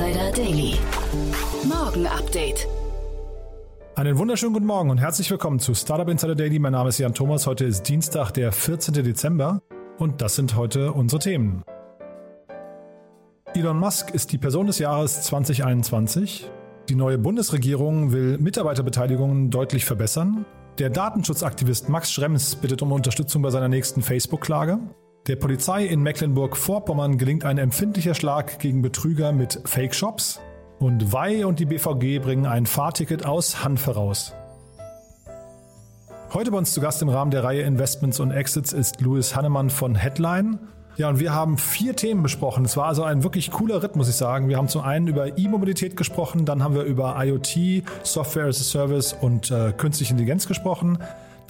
Insider Daily. Morgen Update. Einen wunderschönen guten Morgen und herzlich willkommen zu Startup Insider Daily. Mein Name ist Jan Thomas. Heute ist Dienstag, der 14. Dezember und das sind heute unsere Themen. Elon Musk ist die Person des Jahres 2021. Die neue Bundesregierung will Mitarbeiterbeteiligungen deutlich verbessern. Der Datenschutzaktivist Max Schrems bittet um Unterstützung bei seiner nächsten Facebook-Klage. Der Polizei in Mecklenburg-Vorpommern gelingt ein empfindlicher Schlag gegen Betrüger mit Fake-Shops. Und Wei und die BVG bringen ein Fahrticket aus Hanf heraus. Heute bei uns zu Gast im Rahmen der Reihe Investments und Exits ist Louis Hannemann von Headline. Ja, und wir haben vier Themen besprochen. Es war also ein wirklich cooler Ritt, muss ich sagen. Wir haben zum einen über E-Mobilität gesprochen, dann haben wir über IoT, Software as a Service und äh, künstliche Intelligenz gesprochen.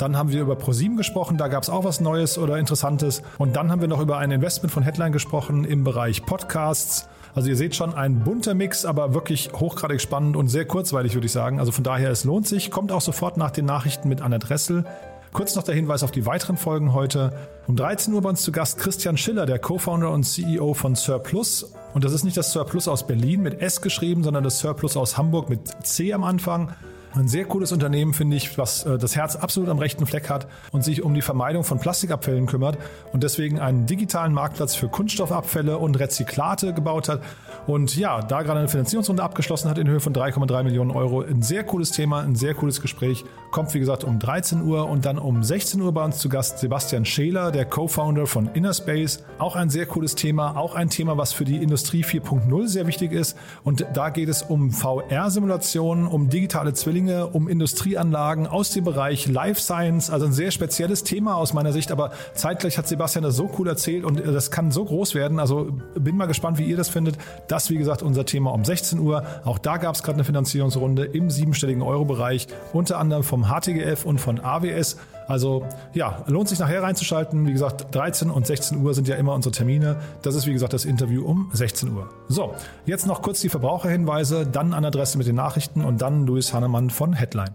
Dann haben wir über ProSieben gesprochen, da gab es auch was Neues oder Interessantes. Und dann haben wir noch über ein Investment von Headline gesprochen im Bereich Podcasts. Also ihr seht schon, ein bunter Mix, aber wirklich hochgradig spannend und sehr kurzweilig, würde ich sagen. Also von daher, es lohnt sich. Kommt auch sofort nach den Nachrichten mit Anna Dressel. Kurz noch der Hinweis auf die weiteren Folgen heute. Um 13 Uhr bei uns zu Gast Christian Schiller, der Co-Founder und CEO von Surplus. Und das ist nicht das Surplus aus Berlin mit S geschrieben, sondern das Surplus aus Hamburg mit C am Anfang. Ein sehr cooles Unternehmen, finde ich, was äh, das Herz absolut am rechten Fleck hat und sich um die Vermeidung von Plastikabfällen kümmert und deswegen einen digitalen Marktplatz für Kunststoffabfälle und Rezyklate gebaut hat. Und ja, da gerade eine Finanzierungsrunde abgeschlossen hat in Höhe von 3,3 Millionen Euro. Ein sehr cooles Thema, ein sehr cooles Gespräch. Kommt, wie gesagt, um 13 Uhr und dann um 16 Uhr bei uns zu Gast Sebastian Scheler, der Co-Founder von Innerspace. Auch ein sehr cooles Thema, auch ein Thema, was für die Industrie 4.0 sehr wichtig ist. Und da geht es um VR-Simulationen, um digitale Zwillinge, um Industrieanlagen aus dem Bereich Life Science. Also ein sehr spezielles Thema aus meiner Sicht, aber zeitgleich hat Sebastian das so cool erzählt und das kann so groß werden. Also bin mal gespannt, wie ihr das findet. Das, wie gesagt, unser Thema um 16 Uhr. Auch da gab es gerade eine Finanzierungsrunde im siebenstelligen Euro-Bereich, unter anderem vom HTGF und von AWS. Also ja, lohnt sich nachher reinzuschalten. Wie gesagt, 13 und 16 Uhr sind ja immer unsere Termine. Das ist wie gesagt das Interview um 16 Uhr. So, jetzt noch kurz die Verbraucherhinweise, dann an Adresse mit den Nachrichten und dann Luis Hannemann von Headline.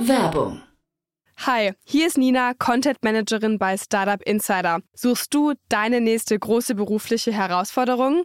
Werbung. Hi, hier ist Nina, Content Managerin bei Startup Insider. Suchst du deine nächste große berufliche Herausforderung?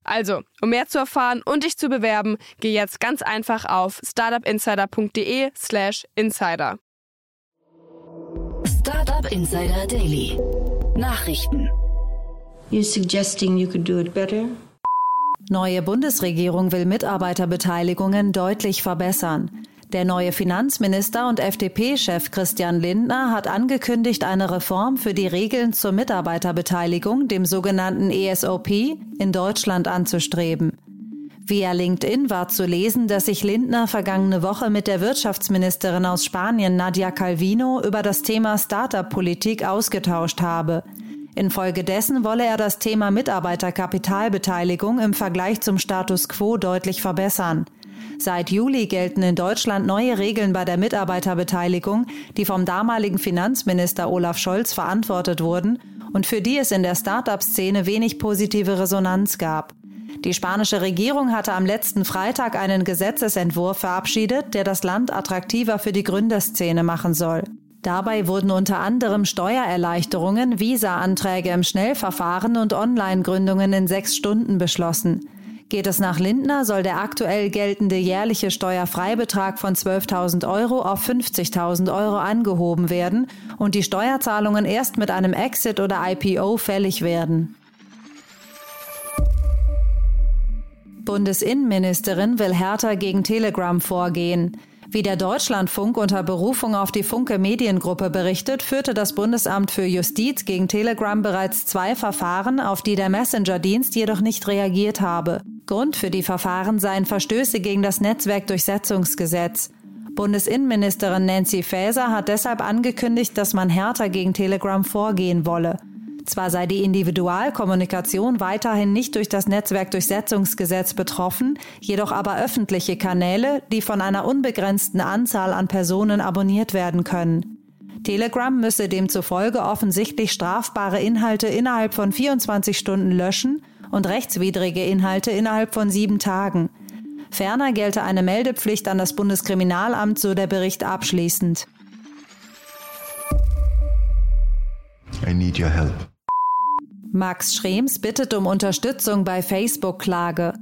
Also, um mehr zu erfahren und dich zu bewerben, geh jetzt ganz einfach auf startupinsider.de/slash insider. Startup Insider Daily. Nachrichten. You suggesting you could do it better? Neue Bundesregierung will Mitarbeiterbeteiligungen deutlich verbessern. Der neue Finanzminister und FDP-Chef Christian Lindner hat angekündigt, eine Reform für die Regeln zur Mitarbeiterbeteiligung, dem sogenannten ESOP, in Deutschland anzustreben. Via LinkedIn war zu lesen, dass sich Lindner vergangene Woche mit der Wirtschaftsministerin aus Spanien Nadia Calvino über das Thema Startup-Politik ausgetauscht habe. Infolgedessen wolle er das Thema Mitarbeiterkapitalbeteiligung im Vergleich zum Status quo deutlich verbessern. Seit Juli gelten in Deutschland neue Regeln bei der Mitarbeiterbeteiligung, die vom damaligen Finanzminister Olaf Scholz verantwortet wurden und für die es in der Start-up-Szene wenig positive Resonanz gab. Die spanische Regierung hatte am letzten Freitag einen Gesetzesentwurf verabschiedet, der das Land attraktiver für die Gründerszene machen soll. Dabei wurden unter anderem Steuererleichterungen, Visa-Anträge im Schnellverfahren und Online-Gründungen in sechs Stunden beschlossen. Geht es nach Lindner, soll der aktuell geltende jährliche Steuerfreibetrag von 12.000 Euro auf 50.000 Euro angehoben werden und die Steuerzahlungen erst mit einem Exit oder IPO fällig werden. Bundesinnenministerin will härter gegen Telegram vorgehen. Wie der Deutschlandfunk unter Berufung auf die Funke Mediengruppe berichtet, führte das Bundesamt für Justiz gegen Telegram bereits zwei Verfahren, auf die der Messenger-Dienst jedoch nicht reagiert habe. Grund für die Verfahren seien Verstöße gegen das Netzwerkdurchsetzungsgesetz. Bundesinnenministerin Nancy Faeser hat deshalb angekündigt, dass man härter gegen Telegram vorgehen wolle. Zwar sei die Individualkommunikation weiterhin nicht durch das Netzwerkdurchsetzungsgesetz betroffen, jedoch aber öffentliche Kanäle, die von einer unbegrenzten Anzahl an Personen abonniert werden können. Telegram müsse demzufolge offensichtlich strafbare Inhalte innerhalb von 24 Stunden löschen und rechtswidrige Inhalte innerhalb von sieben Tagen. Ferner gelte eine Meldepflicht an das Bundeskriminalamt, so der Bericht abschließend. I need your help. Max Schrems bittet um Unterstützung bei Facebook-Klage.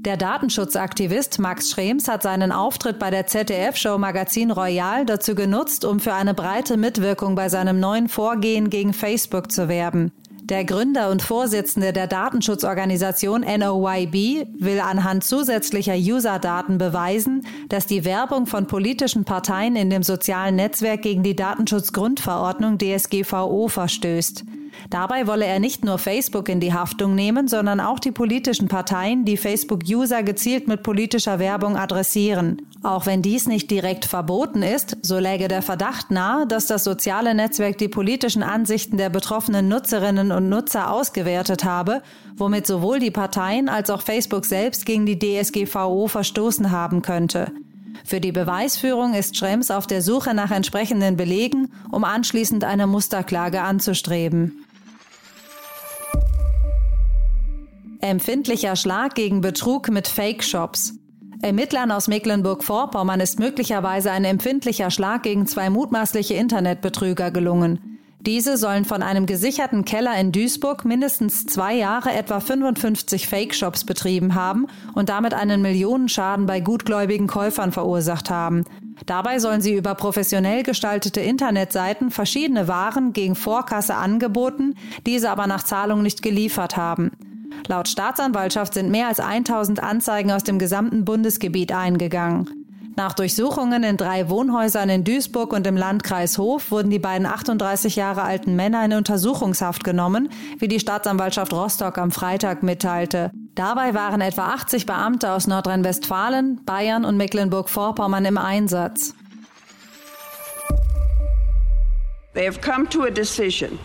Der Datenschutzaktivist Max Schrems hat seinen Auftritt bei der ZDF-Show Magazin Royal dazu genutzt, um für eine breite Mitwirkung bei seinem neuen Vorgehen gegen Facebook zu werben. Der Gründer und Vorsitzende der Datenschutzorganisation NOYB will anhand zusätzlicher User-Daten beweisen, dass die Werbung von politischen Parteien in dem sozialen Netzwerk gegen die Datenschutzgrundverordnung DSGVO verstößt. Dabei wolle er nicht nur Facebook in die Haftung nehmen, sondern auch die politischen Parteien, die Facebook-User gezielt mit politischer Werbung adressieren. Auch wenn dies nicht direkt verboten ist, so läge der Verdacht nahe, dass das soziale Netzwerk die politischen Ansichten der betroffenen Nutzerinnen und Nutzer ausgewertet habe, womit sowohl die Parteien als auch Facebook selbst gegen die DSGVO verstoßen haben könnte. Für die Beweisführung ist Schrems auf der Suche nach entsprechenden Belegen, um anschließend eine Musterklage anzustreben. Empfindlicher Schlag gegen Betrug mit Fake-Shops. Ermittlern aus Mecklenburg-Vorpommern ist möglicherweise ein empfindlicher Schlag gegen zwei mutmaßliche Internetbetrüger gelungen. Diese sollen von einem gesicherten Keller in Duisburg mindestens zwei Jahre etwa 55 Fake-Shops betrieben haben und damit einen Millionenschaden bei gutgläubigen Käufern verursacht haben. Dabei sollen sie über professionell gestaltete Internetseiten verschiedene Waren gegen Vorkasse angeboten, diese aber nach Zahlung nicht geliefert haben. Laut Staatsanwaltschaft sind mehr als 1000 Anzeigen aus dem gesamten Bundesgebiet eingegangen. Nach Durchsuchungen in drei Wohnhäusern in Duisburg und im Landkreis Hof wurden die beiden 38 Jahre alten Männer in Untersuchungshaft genommen, wie die Staatsanwaltschaft Rostock am Freitag mitteilte. Dabei waren etwa 80 Beamte aus Nordrhein-Westfalen, Bayern und Mecklenburg-Vorpommern im Einsatz. They have come to a decision.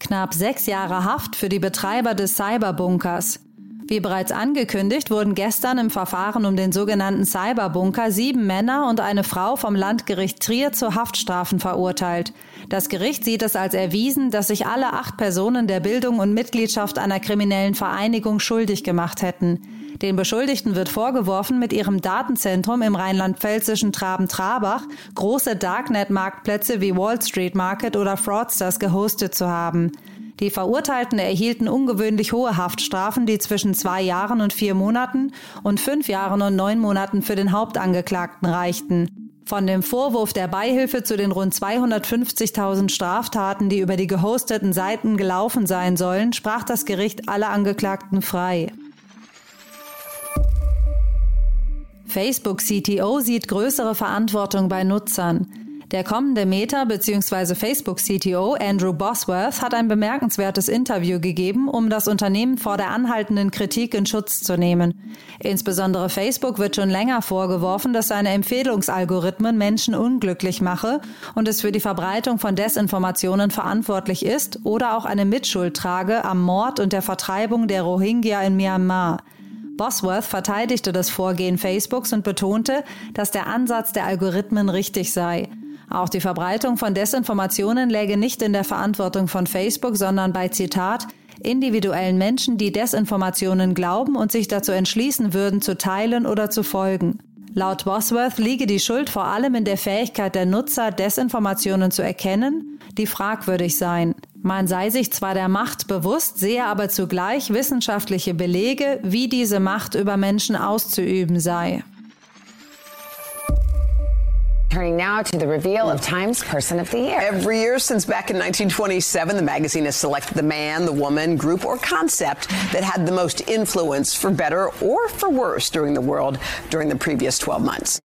Knapp sechs Jahre Haft für die Betreiber des Cyberbunkers. Wie bereits angekündigt, wurden gestern im Verfahren um den sogenannten Cyberbunker sieben Männer und eine Frau vom Landgericht Trier zu Haftstrafen verurteilt. Das Gericht sieht es als erwiesen, dass sich alle acht Personen der Bildung und Mitgliedschaft einer kriminellen Vereinigung schuldig gemacht hätten. Den Beschuldigten wird vorgeworfen, mit ihrem Datenzentrum im rheinland-pfälzischen Traben-Trabach große Darknet-Marktplätze wie Wall Street Market oder Fraudsters gehostet zu haben. Die Verurteilten erhielten ungewöhnlich hohe Haftstrafen, die zwischen zwei Jahren und vier Monaten und fünf Jahren und neun Monaten für den Hauptangeklagten reichten. Von dem Vorwurf der Beihilfe zu den rund 250.000 Straftaten, die über die gehosteten Seiten gelaufen sein sollen, sprach das Gericht alle Angeklagten frei. Facebook CTO sieht größere Verantwortung bei Nutzern. Der kommende Meta- bzw. Facebook-CTO Andrew Bosworth hat ein bemerkenswertes Interview gegeben, um das Unternehmen vor der anhaltenden Kritik in Schutz zu nehmen. Insbesondere Facebook wird schon länger vorgeworfen, dass seine Empfehlungsalgorithmen Menschen unglücklich mache und es für die Verbreitung von Desinformationen verantwortlich ist oder auch eine Mitschuld trage am Mord und der Vertreibung der Rohingya in Myanmar. Bosworth verteidigte das Vorgehen Facebooks und betonte, dass der Ansatz der Algorithmen richtig sei. Auch die Verbreitung von Desinformationen läge nicht in der Verantwortung von Facebook, sondern bei Zitat individuellen Menschen, die Desinformationen glauben und sich dazu entschließen würden, zu teilen oder zu folgen. Laut Bosworth liege die Schuld vor allem in der Fähigkeit der Nutzer, Desinformationen zu erkennen, die fragwürdig seien. Man sei sich zwar der Macht bewusst, sehe aber zugleich wissenschaftliche Belege, wie diese Macht über Menschen auszuüben sei. Turning now to the reveal of Time's Person of the Year. Every year since back in 1927, the magazine has selected the man, the woman, group, or concept that had the most influence for better or for worse during the world during the previous 12 months.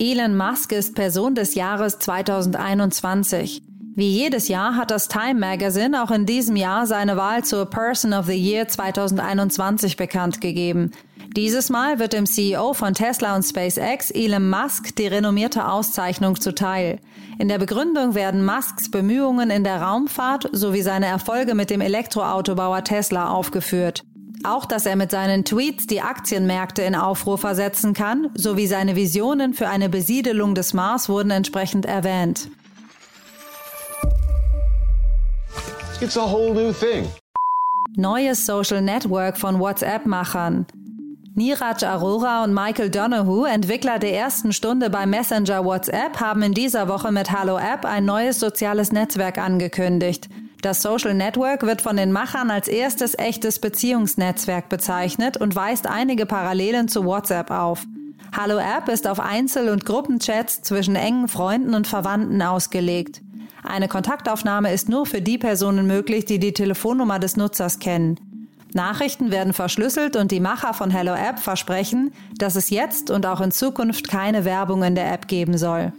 Elon Musk ist Person des Jahres 2021. Wie jedes Jahr hat das Time Magazine auch in diesem Jahr seine Wahl zur Person of the Year 2021 bekannt gegeben. Dieses Mal wird dem CEO von Tesla und SpaceX, Elon Musk, die renommierte Auszeichnung zuteil. In der Begründung werden Musks Bemühungen in der Raumfahrt sowie seine Erfolge mit dem Elektroautobauer Tesla aufgeführt. Auch, dass er mit seinen Tweets die Aktienmärkte in Aufruhr versetzen kann, sowie seine Visionen für eine Besiedelung des Mars wurden entsprechend erwähnt. It's a whole new thing. Neues Social Network von WhatsApp-Machern. Niraj Arora und Michael Donahue, Entwickler der ersten Stunde bei Messenger WhatsApp, haben in dieser Woche mit Hallo App ein neues soziales Netzwerk angekündigt. Das Social Network wird von den Machern als erstes echtes Beziehungsnetzwerk bezeichnet und weist einige Parallelen zu WhatsApp auf. Hallo App ist auf Einzel- und Gruppenchats zwischen engen Freunden und Verwandten ausgelegt. Eine Kontaktaufnahme ist nur für die Personen möglich, die die Telefonnummer des Nutzers kennen. Nachrichten werden verschlüsselt und die Macher von Hello App versprechen, dass es jetzt und auch in Zukunft keine Werbung in der App geben soll.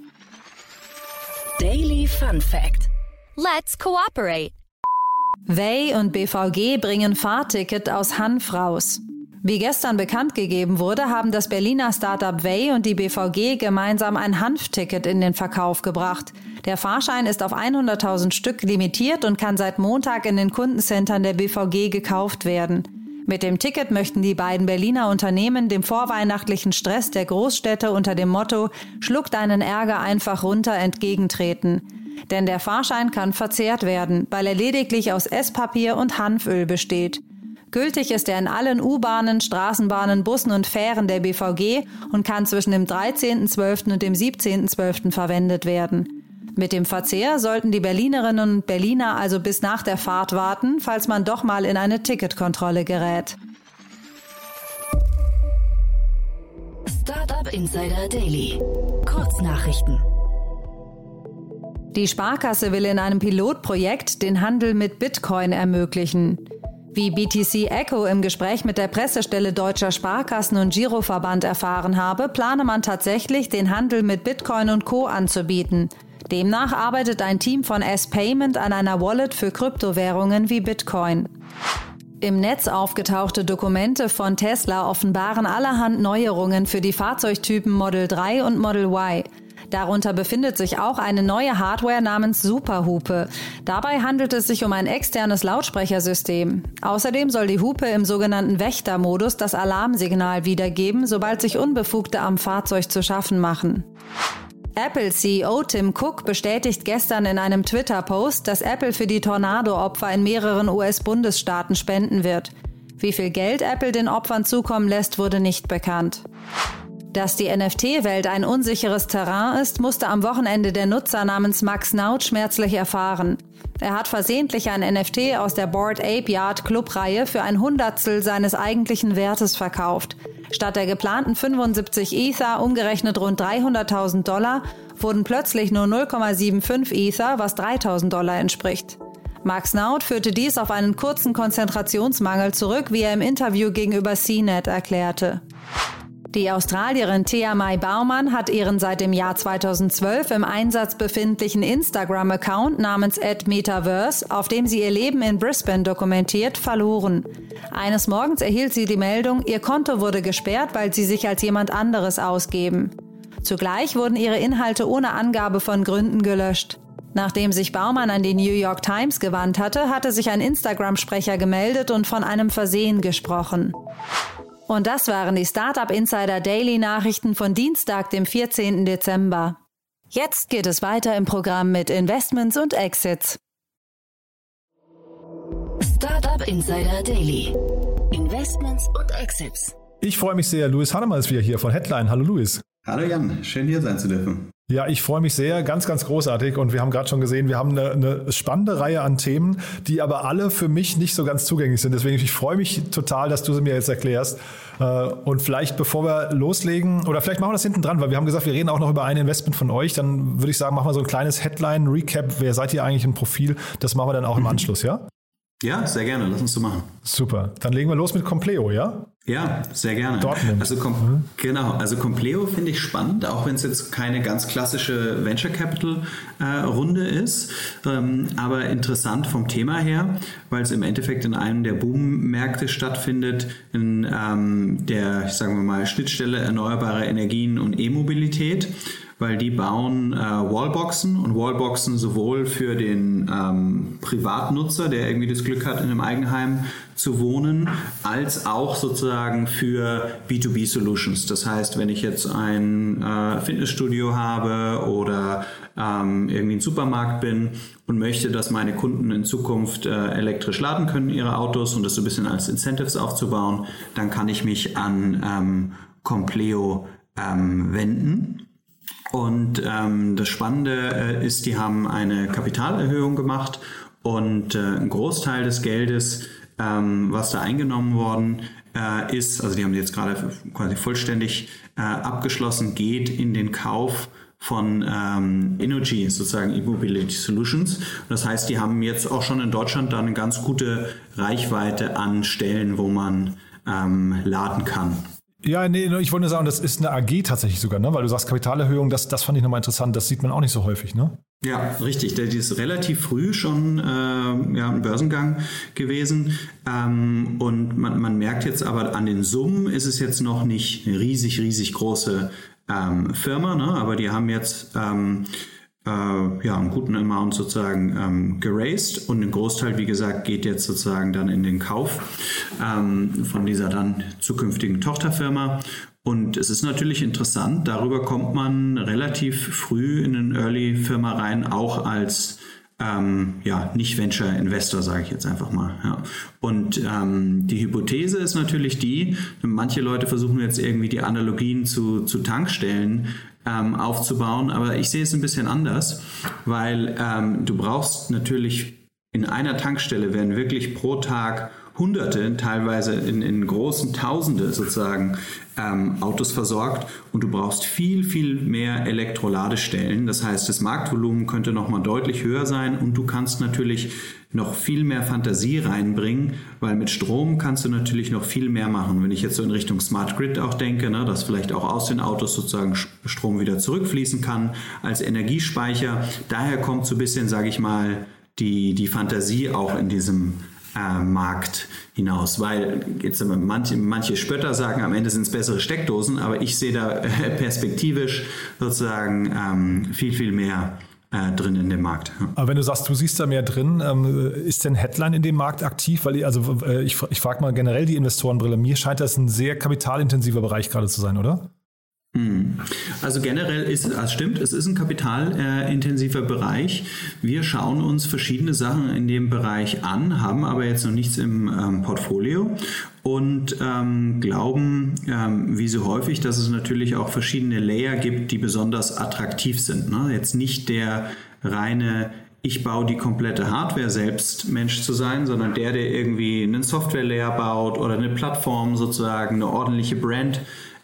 Daily Fun Fact. Let's cooperate. Way und BVG bringen Fahrticket aus Hanf raus. Wie gestern bekannt gegeben wurde, haben das Berliner Startup Way und die BVG gemeinsam ein Hanfticket in den Verkauf gebracht. Der Fahrschein ist auf 100.000 Stück limitiert und kann seit Montag in den Kundencentern der BVG gekauft werden. Mit dem Ticket möchten die beiden Berliner Unternehmen dem vorweihnachtlichen Stress der Großstädte unter dem Motto Schluck deinen Ärger einfach runter entgegentreten. Denn der Fahrschein kann verzehrt werden, weil er lediglich aus Esspapier und Hanföl besteht. Gültig ist er in allen U-Bahnen, Straßenbahnen, Bussen und Fähren der BVG und kann zwischen dem 13.12. und dem 17.12. verwendet werden. Mit dem Verzehr sollten die Berlinerinnen und Berliner also bis nach der Fahrt warten, falls man doch mal in eine Ticketkontrolle gerät. Startup Insider Daily. Kurznachrichten. Die Sparkasse will in einem Pilotprojekt den Handel mit Bitcoin ermöglichen. Wie BTC Echo im Gespräch mit der Pressestelle Deutscher Sparkassen und Giroverband erfahren habe, plane man tatsächlich, den Handel mit Bitcoin und Co. anzubieten. Demnach arbeitet ein Team von S-Payment an einer Wallet für Kryptowährungen wie Bitcoin. Im Netz aufgetauchte Dokumente von Tesla offenbaren allerhand Neuerungen für die Fahrzeugtypen Model 3 und Model Y. Darunter befindet sich auch eine neue Hardware namens Superhupe. Dabei handelt es sich um ein externes Lautsprechersystem. Außerdem soll die Hupe im sogenannten Wächtermodus das Alarmsignal wiedergeben, sobald sich Unbefugte am Fahrzeug zu schaffen machen. Apple-CEO Tim Cook bestätigt gestern in einem Twitter-Post, dass Apple für die Tornado-Opfer in mehreren US-Bundesstaaten spenden wird. Wie viel Geld Apple den Opfern zukommen lässt, wurde nicht bekannt. Dass die NFT-Welt ein unsicheres Terrain ist, musste am Wochenende der Nutzer namens Max Naut schmerzlich erfahren. Er hat versehentlich ein NFT aus der Board Ape Yard Club-Reihe für ein Hundertstel seines eigentlichen Wertes verkauft. Statt der geplanten 75 Ether, umgerechnet rund 300.000 Dollar, wurden plötzlich nur 0,75 Ether, was 3.000 Dollar entspricht. Max Naut führte dies auf einen kurzen Konzentrationsmangel zurück, wie er im Interview gegenüber CNET erklärte. Die Australierin Thea Mai Baumann hat ihren seit dem Jahr 2012 im Einsatz befindlichen Instagram-Account namens @metaverse, auf dem sie ihr Leben in Brisbane dokumentiert, verloren. Eines Morgens erhielt sie die Meldung, ihr Konto wurde gesperrt, weil sie sich als jemand anderes ausgeben. Zugleich wurden ihre Inhalte ohne Angabe von Gründen gelöscht. Nachdem sich Baumann an die New York Times gewandt hatte, hatte sich ein Instagram-Sprecher gemeldet und von einem Versehen gesprochen. Und das waren die Startup Insider Daily Nachrichten von Dienstag, dem 14. Dezember. Jetzt geht es weiter im Programm mit Investments und Exits. Startup Insider Daily. Investments und Exits. Ich freue mich sehr. Louis Hannemann ist wieder hier von Headline. Hallo Louis. Hallo Jan, schön hier sein zu dürfen. Ja, ich freue mich sehr, ganz, ganz großartig. Und wir haben gerade schon gesehen, wir haben eine, eine, spannende Reihe an Themen, die aber alle für mich nicht so ganz zugänglich sind. Deswegen ich freue mich total, dass du sie mir jetzt erklärst. Äh, und vielleicht, bevor wir loslegen, oder vielleicht machen wir das hinten dran, weil wir haben gesagt, wir reden auch noch über ein Investment von euch. Dann würde ich sagen, machen wir so ein kleines Headline-Recap. Wer seid ihr eigentlich im Profil? Das machen wir dann auch im Anschluss, ja? Ja, sehr gerne. Lass uns so machen. Super. Dann legen wir los mit Compleo, ja? Ja, sehr gerne. Dortmund. Also mhm. genau, also Compleo finde ich spannend, auch wenn es jetzt keine ganz klassische Venture Capital äh, Runde ist, ähm, aber interessant vom Thema her, weil es im Endeffekt in einem der Boommärkte stattfindet, in ähm, der, sagen wir mal, Schnittstelle erneuerbare Energien und E-Mobilität weil die bauen äh, Wallboxen und Wallboxen sowohl für den ähm, Privatnutzer, der irgendwie das Glück hat, in einem Eigenheim zu wohnen, als auch sozusagen für B2B-Solutions. Das heißt, wenn ich jetzt ein äh, Fitnessstudio habe oder ähm, irgendwie ein Supermarkt bin und möchte, dass meine Kunden in Zukunft äh, elektrisch laden können, ihre Autos und das so ein bisschen als Incentives aufzubauen, dann kann ich mich an ähm, Compleo ähm, wenden. Und ähm, das Spannende äh, ist, die haben eine Kapitalerhöhung gemacht und äh, ein Großteil des Geldes, ähm, was da eingenommen worden äh, ist, also die haben jetzt gerade quasi vollständig äh, abgeschlossen, geht in den Kauf von ähm, Energy, sozusagen E-Mobility Solutions. Das heißt, die haben jetzt auch schon in Deutschland da eine ganz gute Reichweite an Stellen, wo man ähm, laden kann. Ja, nee, ich wollte nur sagen, das ist eine AG tatsächlich sogar, ne? weil du sagst Kapitalerhöhung, das, das fand ich nochmal interessant, das sieht man auch nicht so häufig, ne? Ja, richtig. Der ist relativ früh schon äh, ja, ein Börsengang gewesen. Ähm, und man, man merkt jetzt aber an den Summen ist es jetzt noch nicht eine riesig, riesig große ähm, Firma, ne? aber die haben jetzt ähm, äh, ja, einen guten Amount sozusagen ähm, geraced und ein Großteil, wie gesagt, geht jetzt sozusagen dann in den Kauf ähm, von dieser dann zukünftigen Tochterfirma. Und es ist natürlich interessant, darüber kommt man relativ früh in eine Early-Firma rein, auch als ähm, ja, nicht Venture Investor, sage ich jetzt einfach mal. Ja. Und ähm, die Hypothese ist natürlich die, manche Leute versuchen jetzt irgendwie die Analogien zu, zu Tankstellen ähm, aufzubauen. Aber ich sehe es ein bisschen anders, weil ähm, du brauchst natürlich in einer Tankstelle werden wirklich pro Tag Hunderte, teilweise in, in großen Tausende sozusagen ähm, Autos versorgt und du brauchst viel, viel mehr Elektroladestellen. Das heißt, das Marktvolumen könnte nochmal deutlich höher sein und du kannst natürlich noch viel mehr Fantasie reinbringen, weil mit Strom kannst du natürlich noch viel mehr machen. Wenn ich jetzt so in Richtung Smart Grid auch denke, ne, dass vielleicht auch aus den Autos sozusagen Strom wieder zurückfließen kann als Energiespeicher. Daher kommt so ein bisschen, sage ich mal, die, die Fantasie auch in diesem äh, Markt hinaus, weil jetzt manche, manche Spötter sagen, am Ende sind es bessere Steckdosen, aber ich sehe da äh, perspektivisch sozusagen ähm, viel, viel mehr äh, drin in dem Markt. Aber wenn du sagst, du siehst da mehr drin, ähm, ist denn Headline in dem Markt aktiv? Weil also äh, ich, ich frage mal generell die Investorenbrille. Mir scheint das ein sehr kapitalintensiver Bereich gerade zu sein, oder? Hm. Also generell ist es, also stimmt, es ist ein kapitalintensiver Bereich. Wir schauen uns verschiedene Sachen in dem Bereich an, haben aber jetzt noch nichts im ähm, Portfolio und ähm, glauben, ähm, wie so häufig, dass es natürlich auch verschiedene Layer gibt, die besonders attraktiv sind. Ne? Jetzt nicht der reine ich baue die komplette Hardware selbst Mensch zu sein, sondern der, der irgendwie einen Software-Layer baut oder eine Plattform sozusagen, eine ordentliche Brand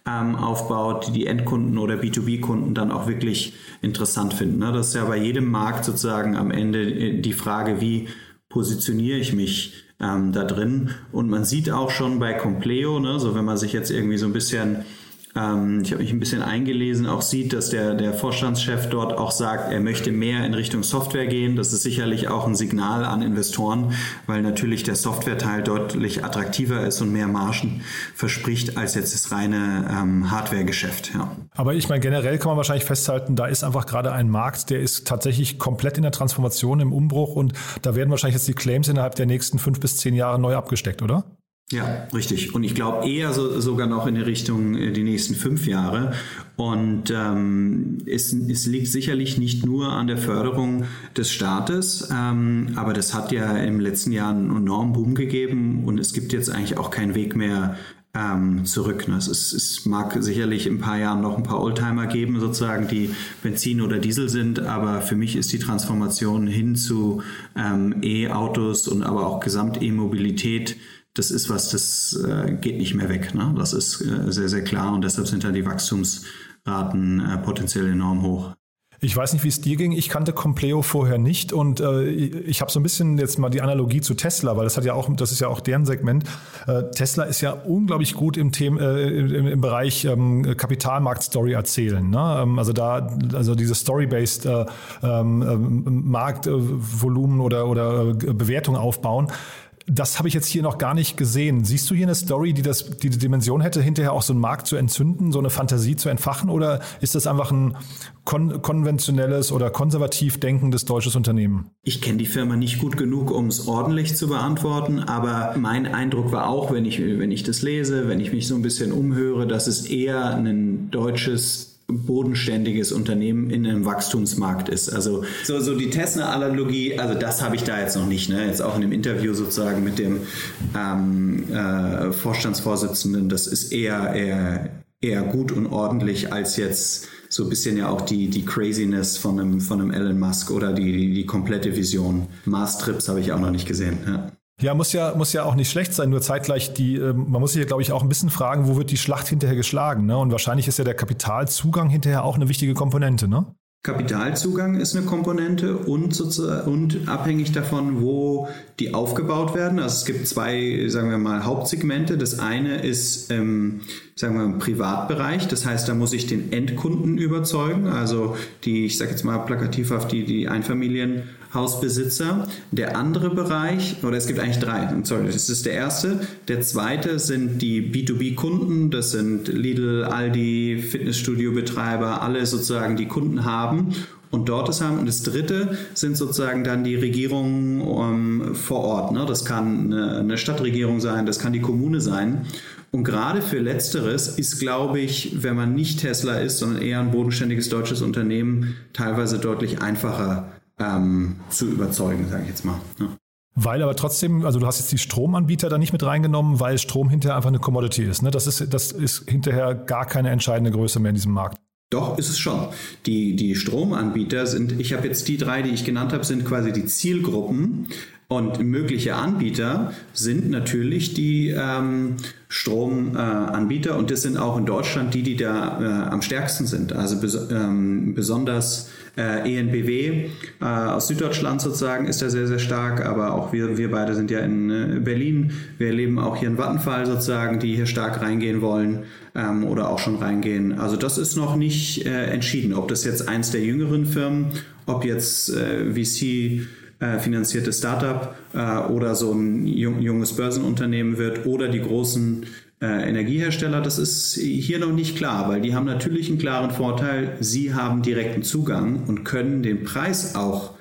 ähm, aufbaut, die die Endkunden oder B2B-Kunden dann auch wirklich interessant finden. Ne? Das ist ja bei jedem Markt sozusagen am Ende äh, die Frage, wie positioniere ich mich ähm, da drin. Und man sieht auch schon bei Compleo, ne, so wenn man sich jetzt irgendwie so ein bisschen ähm, ich habe mich ein bisschen eingelesen, auch sieht, dass der, der Vorstandschef dort auch sagt, er möchte mehr in Richtung Software gehen. Das ist sicherlich auch ein Signal an Investoren, weil natürlich der Software-Teil deutlich attraktiver ist und mehr Margen verspricht als jetzt das reine ähm, Hardware-Geschäft. Ja. Aber ich meine, generell kann man wahrscheinlich festhalten, da ist einfach gerade ein Markt, der ist tatsächlich komplett in der Transformation, im Umbruch und da werden wahrscheinlich jetzt die Claims innerhalb der nächsten fünf bis zehn Jahre neu abgesteckt, oder? Ja, richtig. Und ich glaube eher so, sogar noch in die Richtung äh, die nächsten fünf Jahre. Und ähm, es, es liegt sicherlich nicht nur an der Förderung des Staates, ähm, aber das hat ja im letzten Jahr einen enormen Boom gegeben und es gibt jetzt eigentlich auch keinen Weg mehr ähm, zurück. Ne? Es, ist, es mag sicherlich in ein paar Jahren noch ein paar Oldtimer geben, sozusagen, die Benzin oder Diesel sind, aber für mich ist die Transformation hin zu ähm, E-Autos und aber auch Gesamt-E-Mobilität das ist was, das äh, geht nicht mehr weg. Ne? Das ist äh, sehr, sehr klar und deshalb sind da die Wachstumsraten äh, potenziell enorm hoch. Ich weiß nicht, wie es dir ging. Ich kannte Compleo vorher nicht und äh, ich habe so ein bisschen jetzt mal die Analogie zu Tesla, weil das hat ja auch, das ist ja auch deren Segment. Äh, Tesla ist ja unglaublich gut im Thema, äh, im, im, Bereich ähm, Kapitalmarkt-Story erzählen. Ne? Ähm, also da, also diese Story-based äh, ähm, ähm Marktvolumen oder oder äh, Bewertung aufbauen das habe ich jetzt hier noch gar nicht gesehen. Siehst du hier eine Story, die das, die, die Dimension hätte, hinterher auch so einen Markt zu entzünden, so eine Fantasie zu entfachen? Oder ist das einfach ein kon konventionelles oder konservativ denkendes deutsches Unternehmen? Ich kenne die Firma nicht gut genug, um es ordentlich zu beantworten, aber mein Eindruck war auch, wenn ich, wenn ich das lese, wenn ich mich so ein bisschen umhöre, dass es eher ein deutsches bodenständiges Unternehmen in einem Wachstumsmarkt ist. Also so, so die Tesla-Analogie, also das habe ich da jetzt noch nicht. Ne? Jetzt auch in dem Interview sozusagen mit dem ähm, äh, Vorstandsvorsitzenden, das ist eher, eher, eher gut und ordentlich als jetzt so ein bisschen ja auch die, die Craziness von einem, von einem Elon Musk oder die, die, die komplette Vision. Mars-Trips habe ich auch noch nicht gesehen. Ja. Ja, muss ja, muss ja auch nicht schlecht sein, nur zeitgleich die, ähm, man muss sich ja, glaube ich, auch ein bisschen fragen, wo wird die Schlacht hinterher geschlagen, ne? Und wahrscheinlich ist ja der Kapitalzugang hinterher auch eine wichtige Komponente, ne? Kapitalzugang ist eine Komponente und, und abhängig davon, wo die aufgebaut werden. Also es gibt zwei, sagen wir mal, Hauptsegmente. Das eine ist, ähm, sagen wir, im Privatbereich. Das heißt, da muss ich den Endkunden überzeugen. Also die, ich sage jetzt mal plakativhaft, die, die Einfamilien Hausbesitzer. Der andere Bereich, oder es gibt eigentlich drei, sorry, das ist der erste. Der zweite sind die B2B-Kunden, das sind Lidl, Aldi, Fitnessstudio-Betreiber, alle sozusagen, die Kunden haben und dort es haben. Und das dritte sind sozusagen dann die Regierungen ähm, vor Ort. Ne? Das kann eine, eine Stadtregierung sein, das kann die Kommune sein. Und gerade für Letzteres ist, glaube ich, wenn man nicht Tesla ist, sondern eher ein bodenständiges deutsches Unternehmen, teilweise deutlich einfacher ähm, zu überzeugen, sage ich jetzt mal. Ja. Weil aber trotzdem, also du hast jetzt die Stromanbieter da nicht mit reingenommen, weil Strom hinterher einfach eine Commodity ist. Ne? Das, ist das ist hinterher gar keine entscheidende Größe mehr in diesem Markt. Doch, ist es schon. Die, die Stromanbieter sind, ich habe jetzt die drei, die ich genannt habe, sind quasi die Zielgruppen. Und mögliche Anbieter sind natürlich die ähm, Stromanbieter äh, und das sind auch in Deutschland die, die da äh, am stärksten sind. Also bes ähm, besonders äh, ENBW äh, aus Süddeutschland sozusagen ist da sehr, sehr stark, aber auch wir, wir beide sind ja in äh, Berlin. Wir erleben auch hier in Vattenfall sozusagen, die hier stark reingehen wollen ähm, oder auch schon reingehen. Also das ist noch nicht äh, entschieden, ob das jetzt eins der jüngeren Firmen, ob jetzt äh, VC äh, finanziertes Startup oder so ein junges Börsenunternehmen wird oder die großen Energiehersteller, das ist hier noch nicht klar, weil die haben natürlich einen klaren Vorteil, sie haben direkten Zugang und können den Preis auch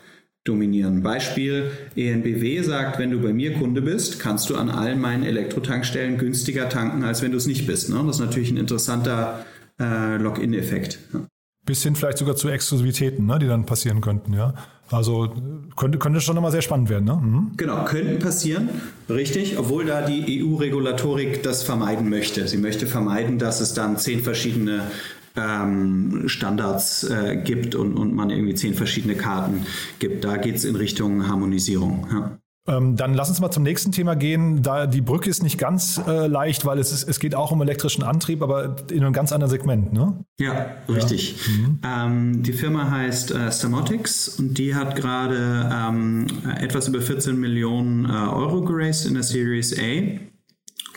dominieren. Beispiel ENBW sagt, wenn du bei mir Kunde bist, kannst du an allen meinen Elektrotankstellen günstiger tanken, als wenn du es nicht bist. Ne? Das ist natürlich ein interessanter äh, Login-Effekt. Ja. Bis hin vielleicht sogar zu Exklusivitäten, ne, die dann passieren könnten, ja. Also könnte, könnte schon nochmal sehr spannend werden, ne? Mhm. Genau, könnten passieren, richtig, obwohl da die EU-Regulatorik das vermeiden möchte. Sie möchte vermeiden, dass es dann zehn verschiedene ähm, Standards äh, gibt und, und man irgendwie zehn verschiedene Karten gibt. Da geht es in Richtung Harmonisierung. Ja. Ähm, dann lass uns mal zum nächsten Thema gehen. Da die Brücke ist nicht ganz äh, leicht, weil es, ist, es geht auch um elektrischen Antrieb, aber in einem ganz anderen Segment, ne? Ja, richtig. Ja. Mhm. Ähm, die Firma heißt äh, Stamotics und die hat gerade ähm, etwas über 14 Millionen äh, Euro geraced in der Series A.